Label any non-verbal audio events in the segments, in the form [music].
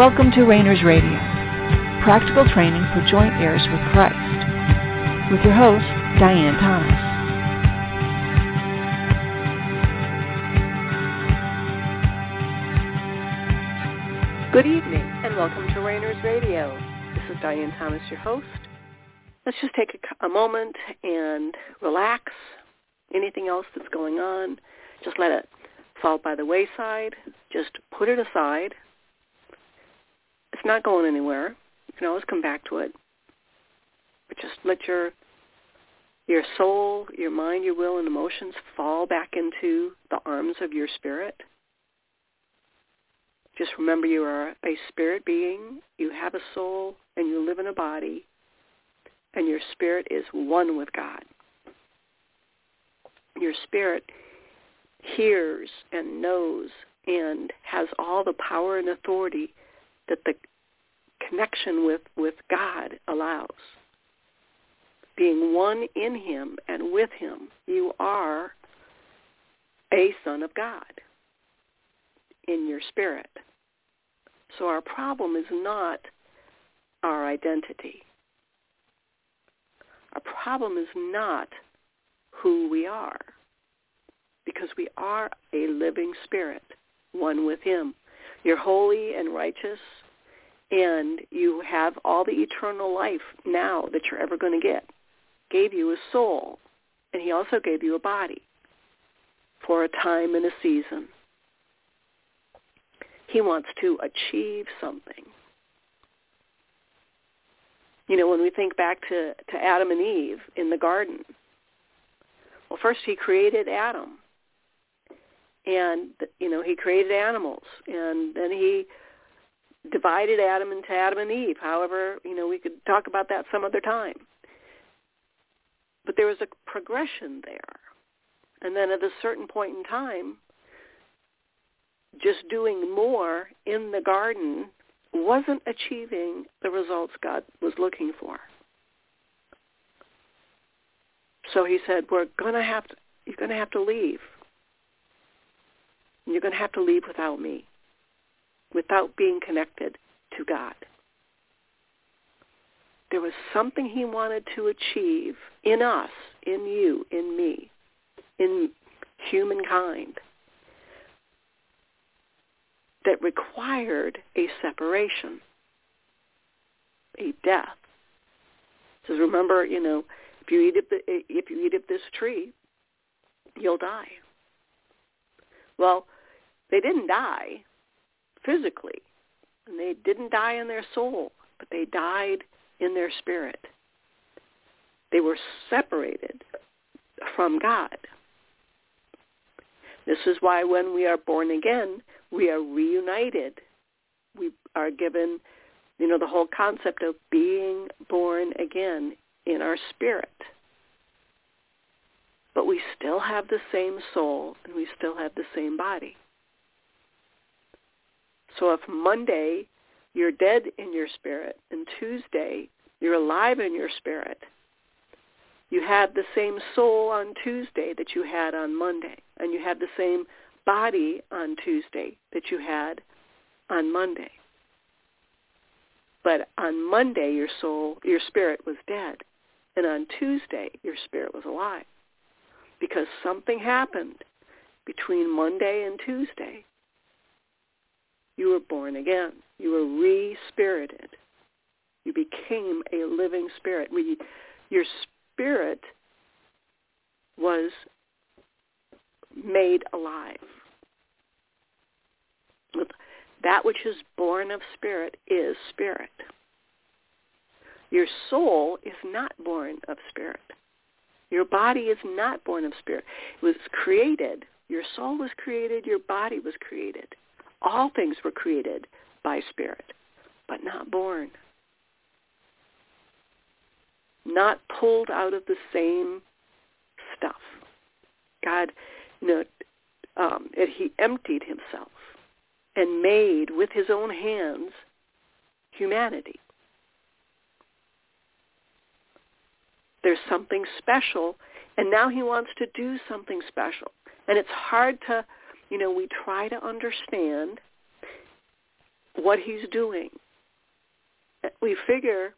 Welcome to Rainers Radio, practical training for joint heirs with Christ, with your host, Diane Thomas. Good evening, and welcome to Rainers Radio. This is Diane Thomas, your host. Let's just take a, a moment and relax. Anything else that's going on, just let it fall by the wayside. Just put it aside it's not going anywhere. You can always come back to it. But just let your your soul, your mind, your will, and emotions fall back into the arms of your spirit. Just remember you are a spirit being, you have a soul, and you live in a body, and your spirit is one with God. Your spirit hears and knows and has all the power and authority that the connection with, with God allows. Being one in him and with him, you are a son of God in your spirit. So our problem is not our identity. Our problem is not who we are because we are a living spirit, one with him. You're holy and righteous and you have all the eternal life now that you're ever going to get. Gave you a soul, and he also gave you a body for a time and a season. He wants to achieve something. You know, when we think back to, to Adam and Eve in the garden, well, first he created Adam. And, you know, he created animals. And then he divided Adam into Adam and Eve. However, you know, we could talk about that some other time. But there was a progression there. And then at a certain point in time, just doing more in the garden wasn't achieving the results God was looking for. So he said, "We're going to have to you're going to have to leave. You're going to have to leave without me." Without being connected to God. There was something he wanted to achieve in us, in you, in me, in humankind that required a separation, a death. Says, remember, you know, if you eat of the, if you eat of this tree, you'll die. Well, they didn't die physically. And they didn't die in their soul, but they died in their spirit. They were separated from God. This is why when we are born again, we are reunited. We are given, you know, the whole concept of being born again in our spirit. But we still have the same soul and we still have the same body. So if Monday you're dead in your spirit and Tuesday you're alive in your spirit, you had the same soul on Tuesday that you had on Monday, and you had the same body on Tuesday that you had on Monday. But on Monday, your soul, your spirit was dead, and on Tuesday, your spirit was alive, because something happened between Monday and Tuesday you were born again. You were re-spirited. You became a living spirit. We, your spirit was made alive. That which is born of spirit is spirit. Your soul is not born of spirit. Your body is not born of spirit. It was created. Your soul was created. Your body was created. All things were created by spirit, but not born. Not pulled out of the same stuff. God, you know, um, he emptied himself and made with his own hands humanity. There's something special, and now he wants to do something special. And it's hard to you know, we try to understand what he's doing. We figure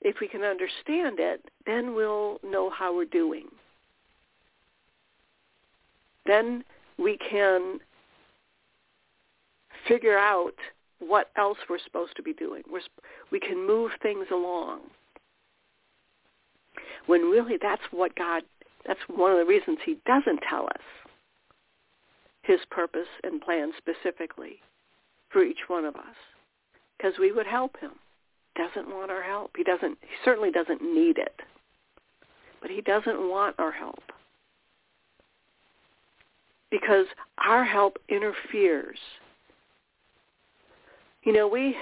if we can understand it, then we'll know how we're doing. Then we can figure out what else we're supposed to be doing. We're, we can move things along. When really that's what God, that's one of the reasons he doesn't tell us his purpose and plan specifically for each one of us. Because we would help him. Doesn't want our help. He doesn't, he certainly doesn't need it. But he doesn't want our help. Because our help interferes you know, we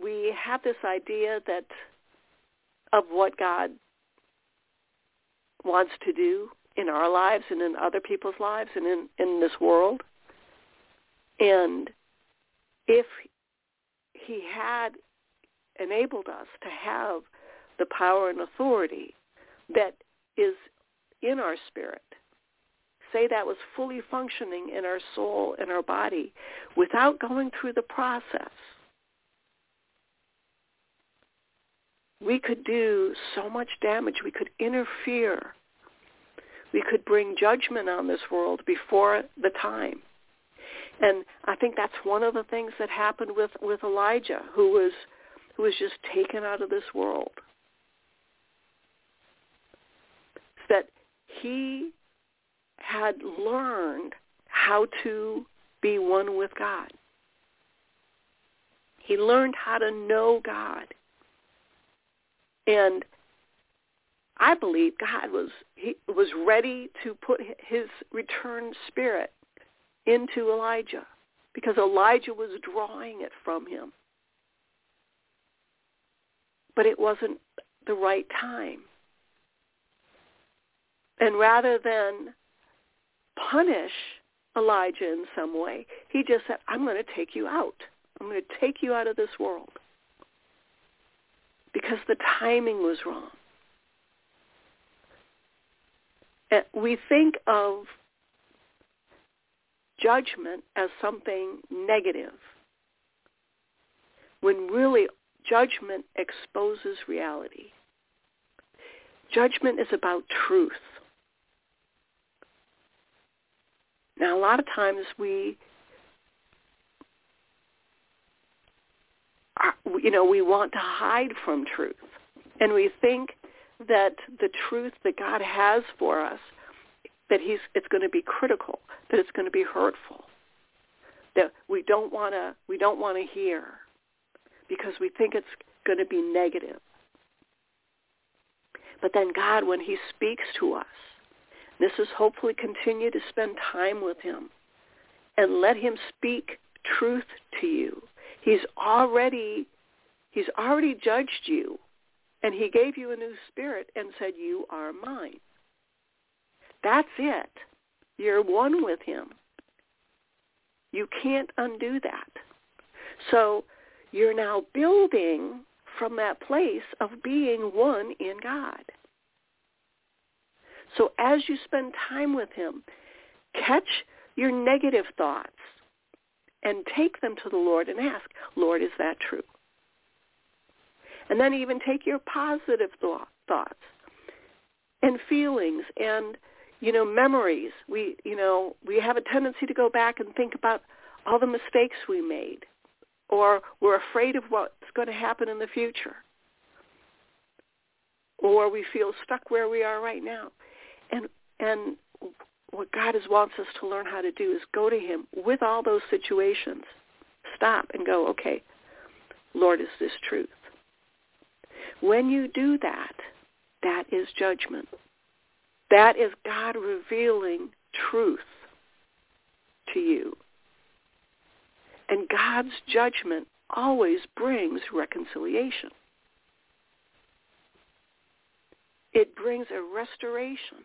we have this idea that of what God wants to do in our lives and in other people's lives and in, in this world. And if he had enabled us to have the power and authority that is in our spirit, say that was fully functioning in our soul and our body without going through the process we could do so much damage. We could interfere. We could bring judgment on this world before the time. And I think that's one of the things that happened with, with Elijah, who was who was just taken out of this world. That he had learned how to be one with God. He learned how to know God. And I believe God was he was ready to put his return spirit into Elijah because Elijah was drawing it from him. But it wasn't the right time. And rather than punish Elijah in some way, he just said, I'm going to take you out. I'm going to take you out of this world because the timing was wrong. And We think of judgment as something negative when really judgment exposes reality. Judgment is about truth. Now, a lot of times we you know, we want to hide from truth. And we think that the truth that God has for us, that he's, it's going to be critical, that it's going to be hurtful, that we don't want to, we don't want to hear because we think it's going to be negative. But then God, when he speaks to us, this is hopefully continue to spend time with him and let him speak truth to you. He's already He's already judged you, and he gave you a new spirit and said, you are mine. That's it. You're one with him. You can't undo that. So you're now building from that place of being one in God. So as you spend time with him, catch your negative thoughts and take them to the Lord and ask, Lord, is that true? And then even take your positive thought, thoughts and feelings and, you know, memories. We, you know, we have a tendency to go back and think about all the mistakes we made or we're afraid of what's going to happen in the future or we feel stuck where we are right now. And, and what God is, wants us to learn how to do is go to him with all those situations. Stop and go, okay, Lord, is this truth? When you do that, that is judgment. That is God revealing truth to you. And God's judgment always brings reconciliation. It brings a restoration.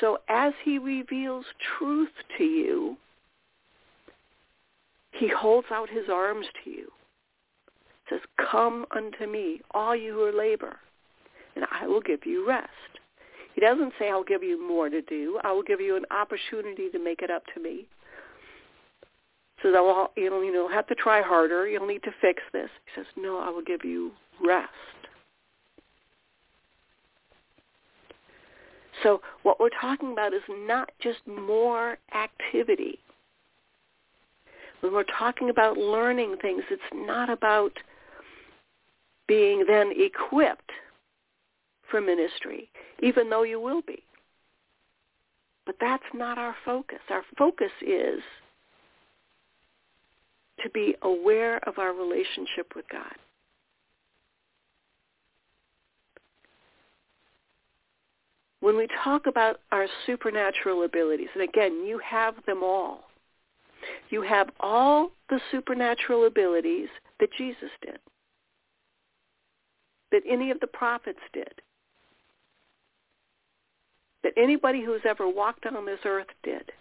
So as he reveals truth to you, he holds out his arms to you says, come unto me, all you who are labor, I will give you rest. He doesn't say, I'll give you more to do. I will give you an opportunity to make it up to me. says, "Oh, you'll, you know, have to try harder. You'll need to fix this." He says, "No, I will give you rest." So what we're talking about is not just more activity. When we're talking about learning things, it's not about being then equipped for ministry, even though you will be. But that's not our focus. Our focus is to be aware of our relationship with God. When we talk about our supernatural abilities, and again, you have them all. You have all the supernatural abilities that Jesus did, that any of the prophets did, that anybody who's ever walked on this earth did.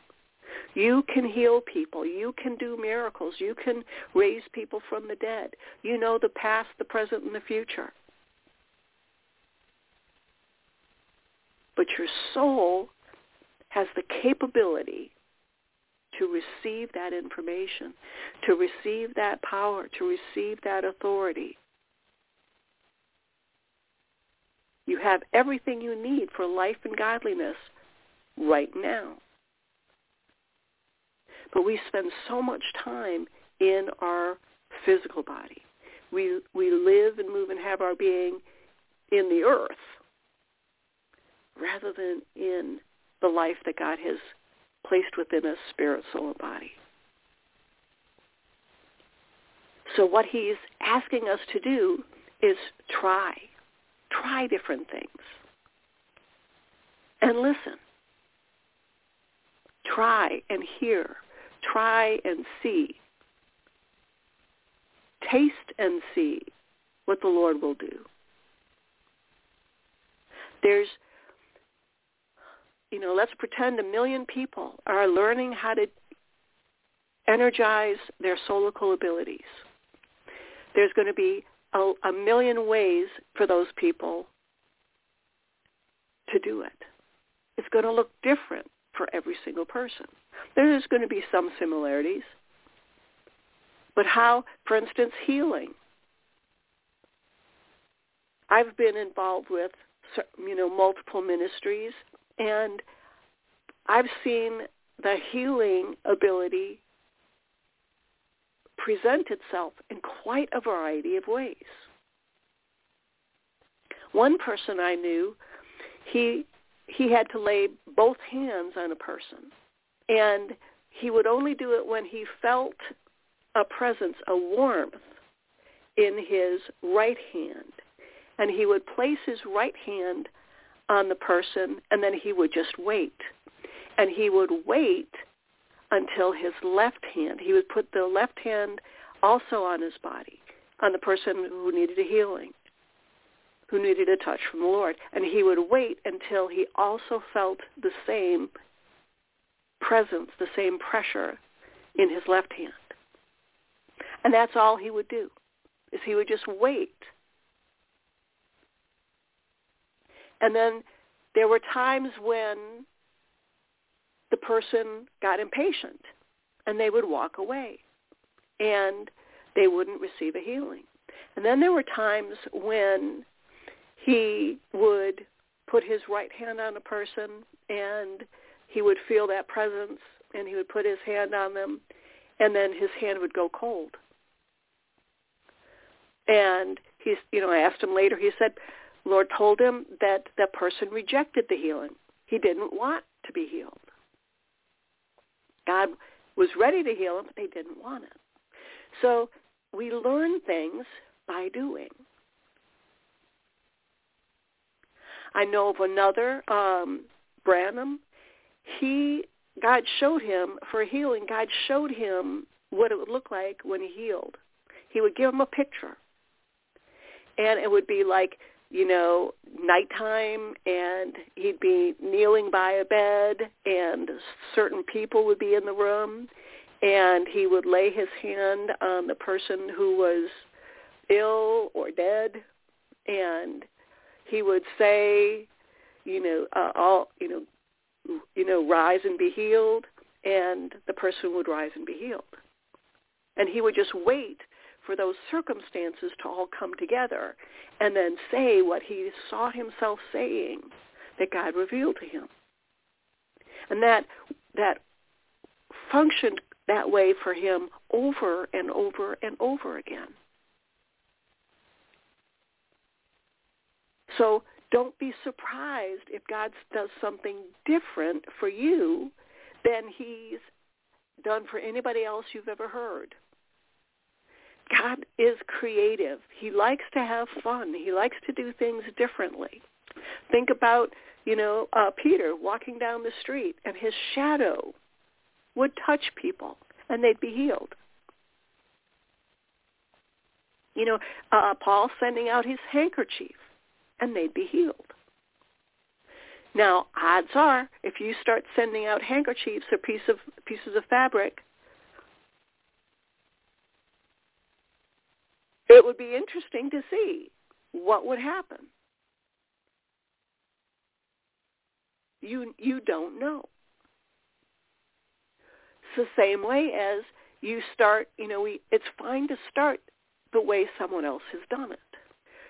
You can heal people. You can do miracles. You can raise people from the dead. You know the past, the present, and the future. But your soul has the capability to receive that information, to receive that power, to receive that authority. You have everything you need for life and godliness right now. But we spend so much time in our physical body. We, we live and move and have our being in the earth rather than in the life that God has placed within us, spirit, soul, and body. So what he's asking us to do is try. Try different things. And listen. Try and hear. Try and see. Taste and see what the Lord will do. There's you know, let's pretend a million people are learning how to energize their soulical abilities. There's going to be a, a million ways for those people to do it. It's going to look different for every single person. There's going to be some similarities. But how, for instance, healing. I've been involved with, you know, multiple ministries and I've seen the healing ability present itself in quite a variety of ways. One person I knew, he he had to lay both hands on a person, and he would only do it when he felt a presence, a warmth in his right hand, and he would place his right hand on the person, and then he would just wait. And he would wait until his left hand, he would put the left hand also on his body, on the person who needed a healing, who needed a touch from the Lord. And he would wait until he also felt the same presence, the same pressure in his left hand. And that's all he would do, is he would just wait And then there were times when the person got impatient and they would walk away and they wouldn't receive a healing. And then there were times when he would put his right hand on a person and he would feel that presence and he would put his hand on them and then his hand would go cold. And he's, you know, I asked him later, he said, Lord told him that the person rejected the healing. He didn't want to be healed. God was ready to heal him, but they didn't want it. So we learn things by doing. I know of another, um, Branham. He, God showed him for healing. God showed him what it would look like when he healed. He would give him a picture, and it would be like you know, nighttime and he'd be kneeling by a bed and certain people would be in the room and he would lay his hand on the person who was ill or dead and he would say, you know, uh, all, you know, you know, rise and be healed and the person would rise and be healed. And he would just wait for those circumstances to all come together and then say what he saw himself saying that God revealed to him. And that that functioned that way for him over and over and over again. So don't be surprised if God does something different for you than he's done for anybody else you've ever heard. God is creative. He likes to have fun. He likes to do things differently. Think about, you know, uh, Peter walking down the street and his shadow would touch people and they'd be healed. You know, uh, Paul sending out his handkerchief and they'd be healed. Now, odds are, if you start sending out handkerchiefs or piece of, pieces of fabric, it would be interesting to see what would happen. You you don't know. It's the same way as you start, you know, we, it's fine to start the way someone else has done it.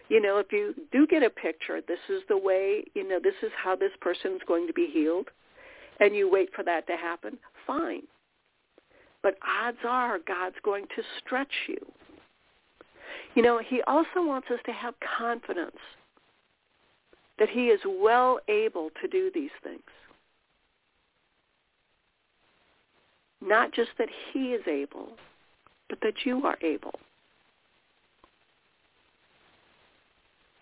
You know, if you do get a picture, this is the way, you know, this is how this person's going to be healed, and you wait for that to happen, fine. But odds are God's going to stretch you. You know, he also wants us to have confidence that he is well able to do these things. Not just that he is able, but that you are able.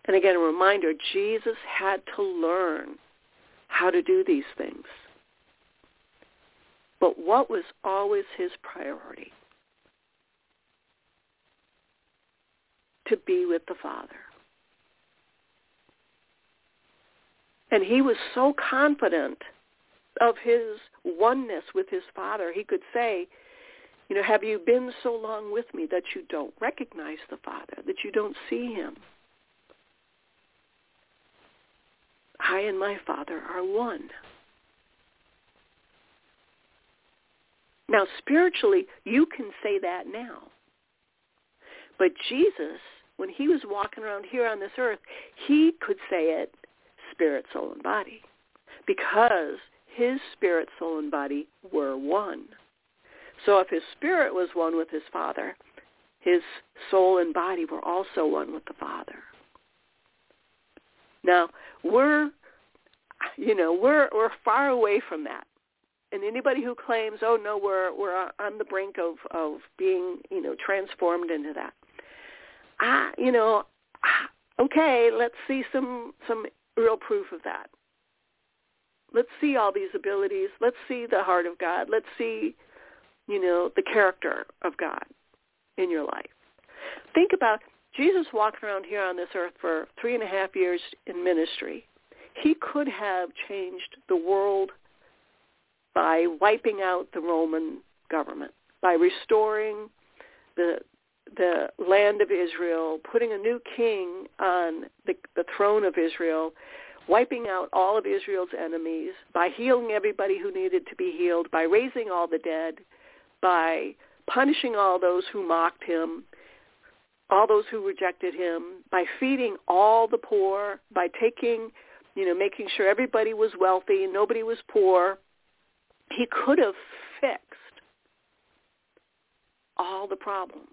And again, a reminder, Jesus had to learn how to do these things. But what was always his priority? To be with the Father. And he was so confident of his oneness with his Father, he could say, you know, have you been so long with me that you don't recognize the Father, that you don't see him? I and my Father are one. Now, spiritually, you can say that now. But Jesus, when he was walking around here on this earth, he could say it spirit, soul, and body because his spirit, soul, and body were one. So if his spirit was one with his Father, his soul and body were also one with the Father. Now, we're, you know, we're, we're far away from that. And anybody who claims, oh no, we're, we're on the brink of, of being, you know, transformed into that. Ah, you know, [sighs] okay, let's see some, some real proof of that. Let's see all these abilities. Let's see the heart of God. Let's see, you know, the character of God in your life. Think about Jesus walking around here on this earth for three and a half years in ministry. He could have changed the world by wiping out the Roman government, by restoring the the land of Israel, putting a new king on the, the throne of Israel, wiping out all of Israel's enemies, by healing everybody who needed to be healed, by raising all the dead, by punishing all those who mocked him, all those who rejected him, by feeding all the poor, by taking, you know, making sure everybody was wealthy and nobody was poor. He could have fixed all the problems.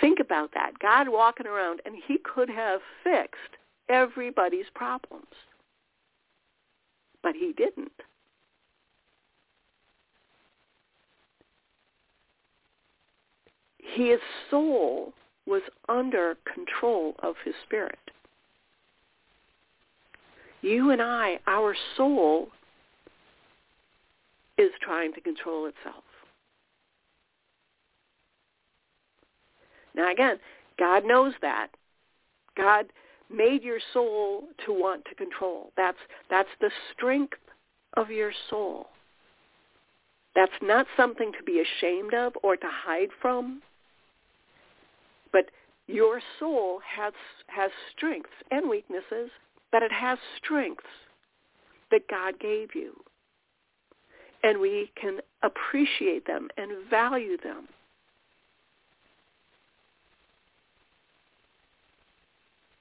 Think about that. God walking around, and he could have fixed everybody's problems. But he didn't. His soul was under control of his spirit. You and I, our soul is trying to control itself. Now again, God knows that. God made your soul to want to control. That's that's the strength of your soul. That's not something to be ashamed of or to hide from. But your soul has has strengths and weaknesses, but it has strengths that God gave you. and we can appreciate them and value them.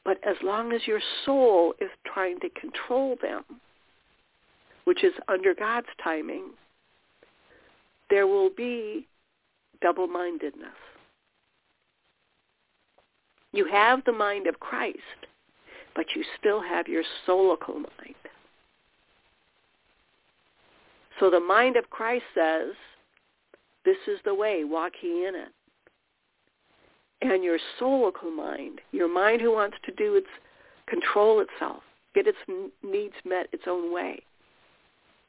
But as long as your soul is trying to control them, which is under God's timing, there will be double-mindedness. You have the mind of Christ, but you still have your soulical mind. So the mind of Christ says, this is the way, walk ye in it. And your soulical mind, your mind who wants to do its, control itself, get its needs met its own way,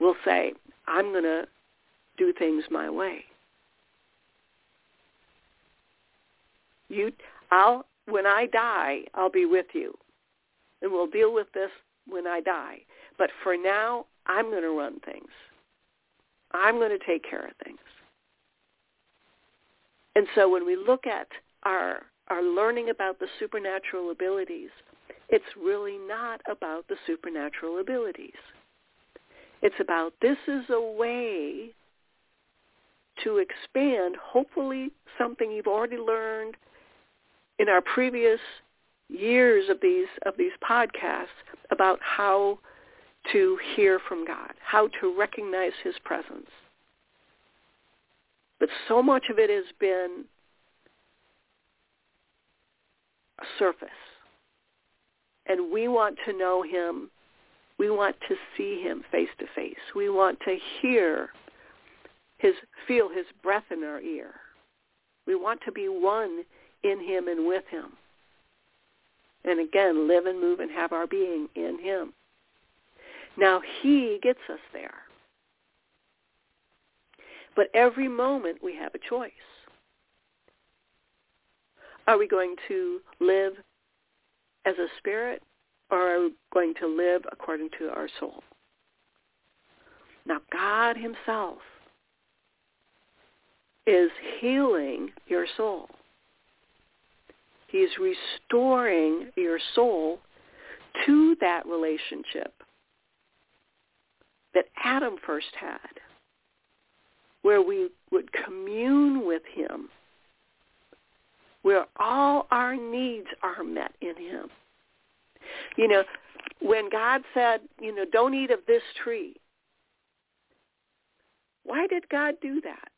will say, I'm going to do things my way. You, I'll, when I die, I'll be with you. And we'll deal with this when I die. But for now, I'm going to run things. I'm going to take care of things. And so when we look at our, our learning about the supernatural abilities, it's really not about the supernatural abilities. It's about this is a way to expand, hopefully something you've already learned in our previous years of these of these podcasts about how to hear from God, how to recognize his presence. But so much of it has been a surface. And we want to know him. We want to see him face to face. We want to hear his feel his breath in our ear. We want to be one in him and with him. And again, live and move and have our being in him. Now he gets us there. But every moment we have a choice. Are we going to live as a spirit or are we going to live according to our soul? Now God himself is healing your soul. He's restoring your soul to that relationship that Adam first had, where we would commune with him, where all our needs are met in him. You know, when God said, you know, don't eat of this tree, why did God do that?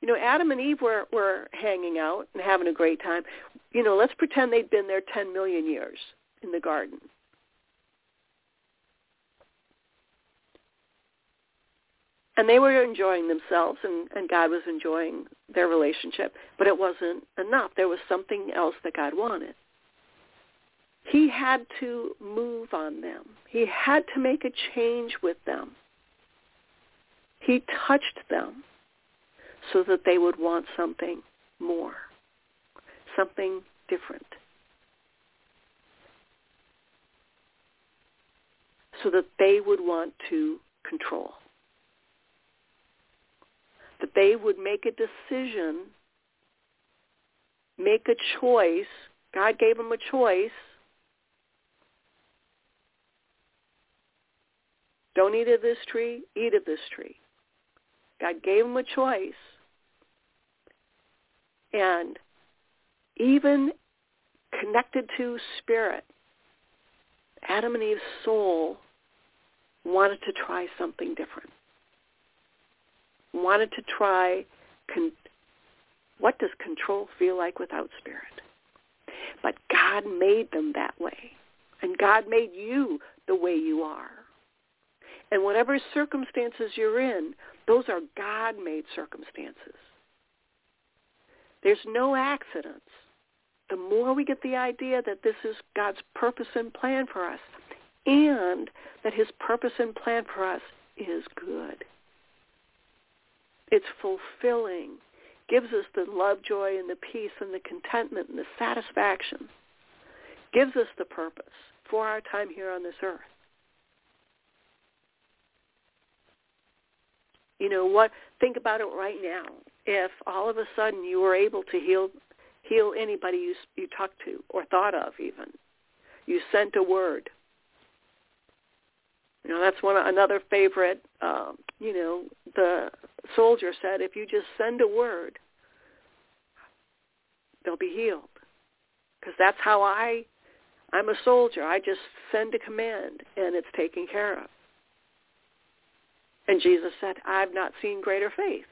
You know, Adam and Eve were, were hanging out and having a great time. You know, let's pretend they'd been there 10 million years in the garden. And they were enjoying themselves and, and God was enjoying their relationship, but it wasn't enough. There was something else that God wanted. He had to move on them. He had to make a change with them. He touched them so that they would want something more, something different. So that they would want to control that they would make a decision, make a choice. God gave them a choice. Don't eat of this tree, eat of this tree. God gave them a choice. And even connected to spirit, Adam and Eve's soul wanted to try something different wanted to try con- what does control feel like without spirit. But God made them that way. And God made you the way you are. And whatever circumstances you're in, those are God-made circumstances. There's no accidents. The more we get the idea that this is God's purpose and plan for us, and that his purpose and plan for us is good. It's fulfilling, gives us the love, joy, and the peace and the contentment and the satisfaction, gives us the purpose for our time here on this earth. You know what? Think about it right now. If all of a sudden you were able to heal heal anybody you you talked to or thought of, even you sent a word, You know, that's one another favorite. Um, you know, the soldier said, if you just send a word, they'll be healed. Because that's how I, I'm a soldier. I just send a command, and it's taken care of. And Jesus said, I've not seen greater faith.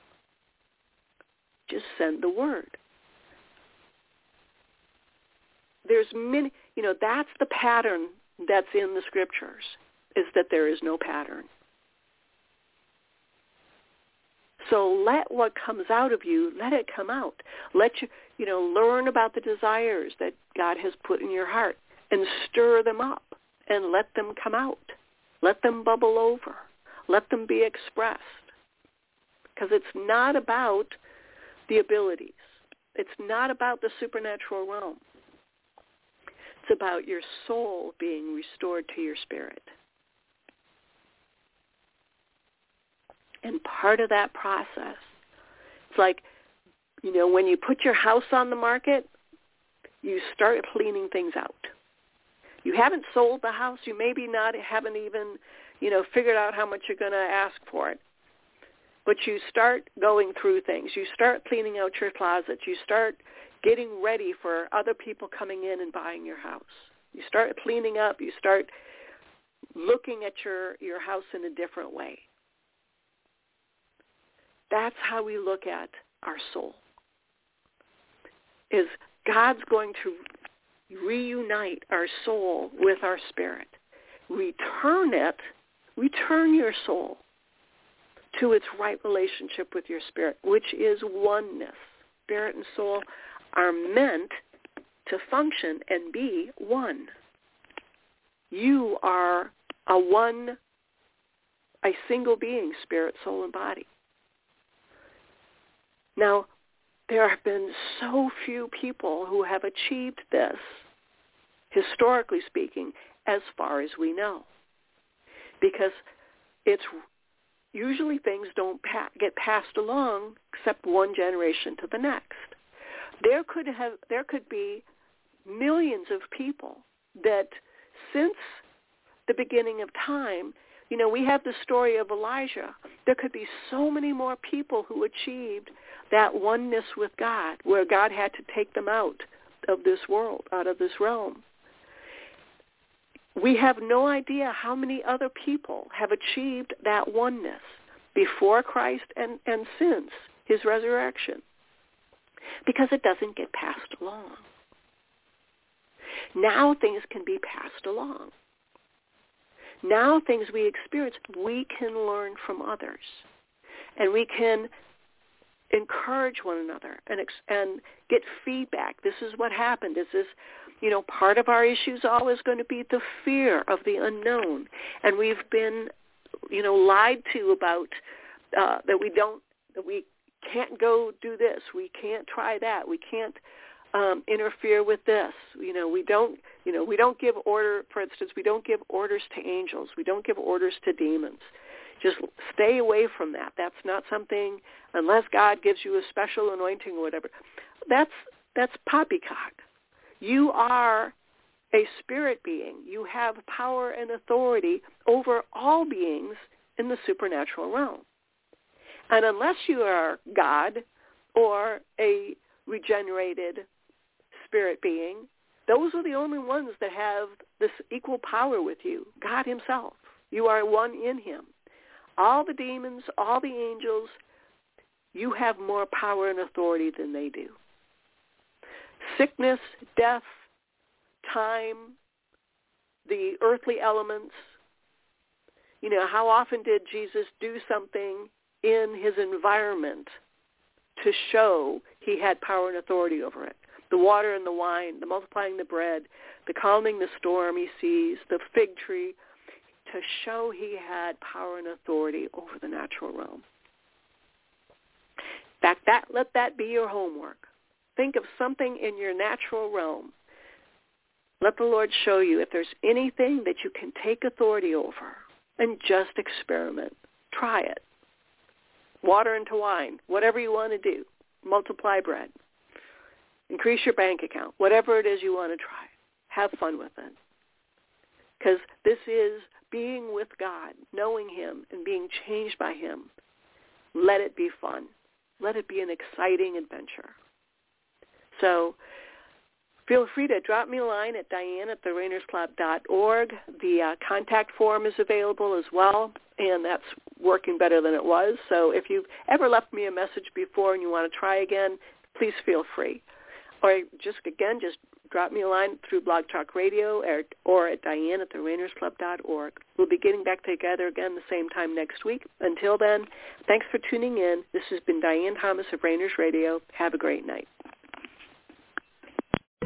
Just send the word. There's many, you know, that's the pattern that's in the scriptures, is that there is no pattern. So let what comes out of you, let it come out. Let you, you know, learn about the desires that God has put in your heart and stir them up and let them come out. Let them bubble over. Let them be expressed. Because it's not about the abilities. It's not about the supernatural realm. It's about your soul being restored to your spirit. And part of that process, it's like, you know, when you put your house on the market, you start cleaning things out. You haven't sold the house. You maybe not haven't even, you know, figured out how much you're going to ask for it. But you start going through things. You start cleaning out your closet. You start getting ready for other people coming in and buying your house. You start cleaning up. You start looking at your, your house in a different way. That's how we look at our soul. Is God's going to reunite our soul with our spirit. Return it, return your soul to its right relationship with your spirit, which is oneness. Spirit and soul are meant to function and be one. You are a one, a single being, spirit, soul, and body. Now, there have been so few people who have achieved this, historically speaking, as far as we know. Because it's usually things don't pa- get passed along except one generation to the next. There could have there could be millions of people that since the beginning of time, you know, we have the story of Elijah. There could be so many more people who achieved that oneness with God, where God had to take them out of this world, out of this realm. We have no idea how many other people have achieved that oneness before Christ and, and since his resurrection because it doesn't get passed along. Now things can be passed along. Now things we experience, we can learn from others. And we can encourage one another and ex- and get feedback. This is what happened. This is you know, part of our issue is always going to be the fear of the unknown, and we've been, you know, lied to about uh, that we don't that we can't go do this, we can't try that, we can't um, interfere with this. You know, we don't, you know, we don't give order. For instance, we don't give orders to angels. We don't give orders to demons. Just stay away from that. That's not something unless God gives you a special anointing or whatever. That's that's poppycock. You are a spirit being. You have power and authority over all beings in the supernatural realm. And unless you are God or a regenerated spirit being, those are the only ones that have this equal power with you, God himself. You are one in him. All the demons, all the angels, you have more power and authority than they do. Sickness, death, time, the earthly elements. You know, how often did Jesus do something in his environment to show he had power and authority over it? The water and the wine, the multiplying the bread, the calming the storm he sees, the fig tree, to show he had power and authority over the natural realm. Fact, that, let that be your homework. Think of something in your natural realm. Let the Lord show you if there's anything that you can take authority over and just experiment. Try it. Water into wine, whatever you want to do. Multiply bread. Increase your bank account. Whatever it is you want to try. Have fun with it. Because this is being with God, knowing him and being changed by him, let it be fun. Let it be an exciting adventure. So feel free to drop me a line at diane at therainersclub.org. The uh, contact form is available as well, and that's working better than it was. So if you've ever left me a message before and you want to try again, please feel free. Or just, again, just drop me a line through Blog Talk Radio or, or at diane at therainersclub.org. We'll be getting back together again the same time next week. Until then, thanks for tuning in. This has been Diane Thomas of Rainers Radio. Have a great night.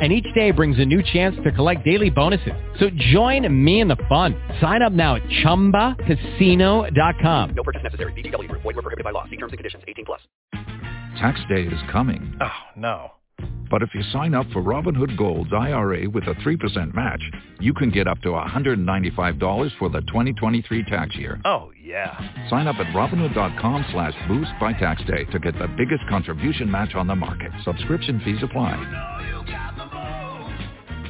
and each day brings a new chance to collect daily bonuses. So join me in the fun. Sign up now at ChumbaCasino.com. No purchase necessary. VGW. Void were prohibited by law. See terms and conditions. 18 plus. Tax day is coming. Oh, no. But if you sign up for Robinhood Gold's IRA with a 3% match, you can get up to $195 for the 2023 tax year. Oh, yeah. Sign up at Robinhood.com slash boost by tax day to get the biggest contribution match on the market. Subscription fees apply.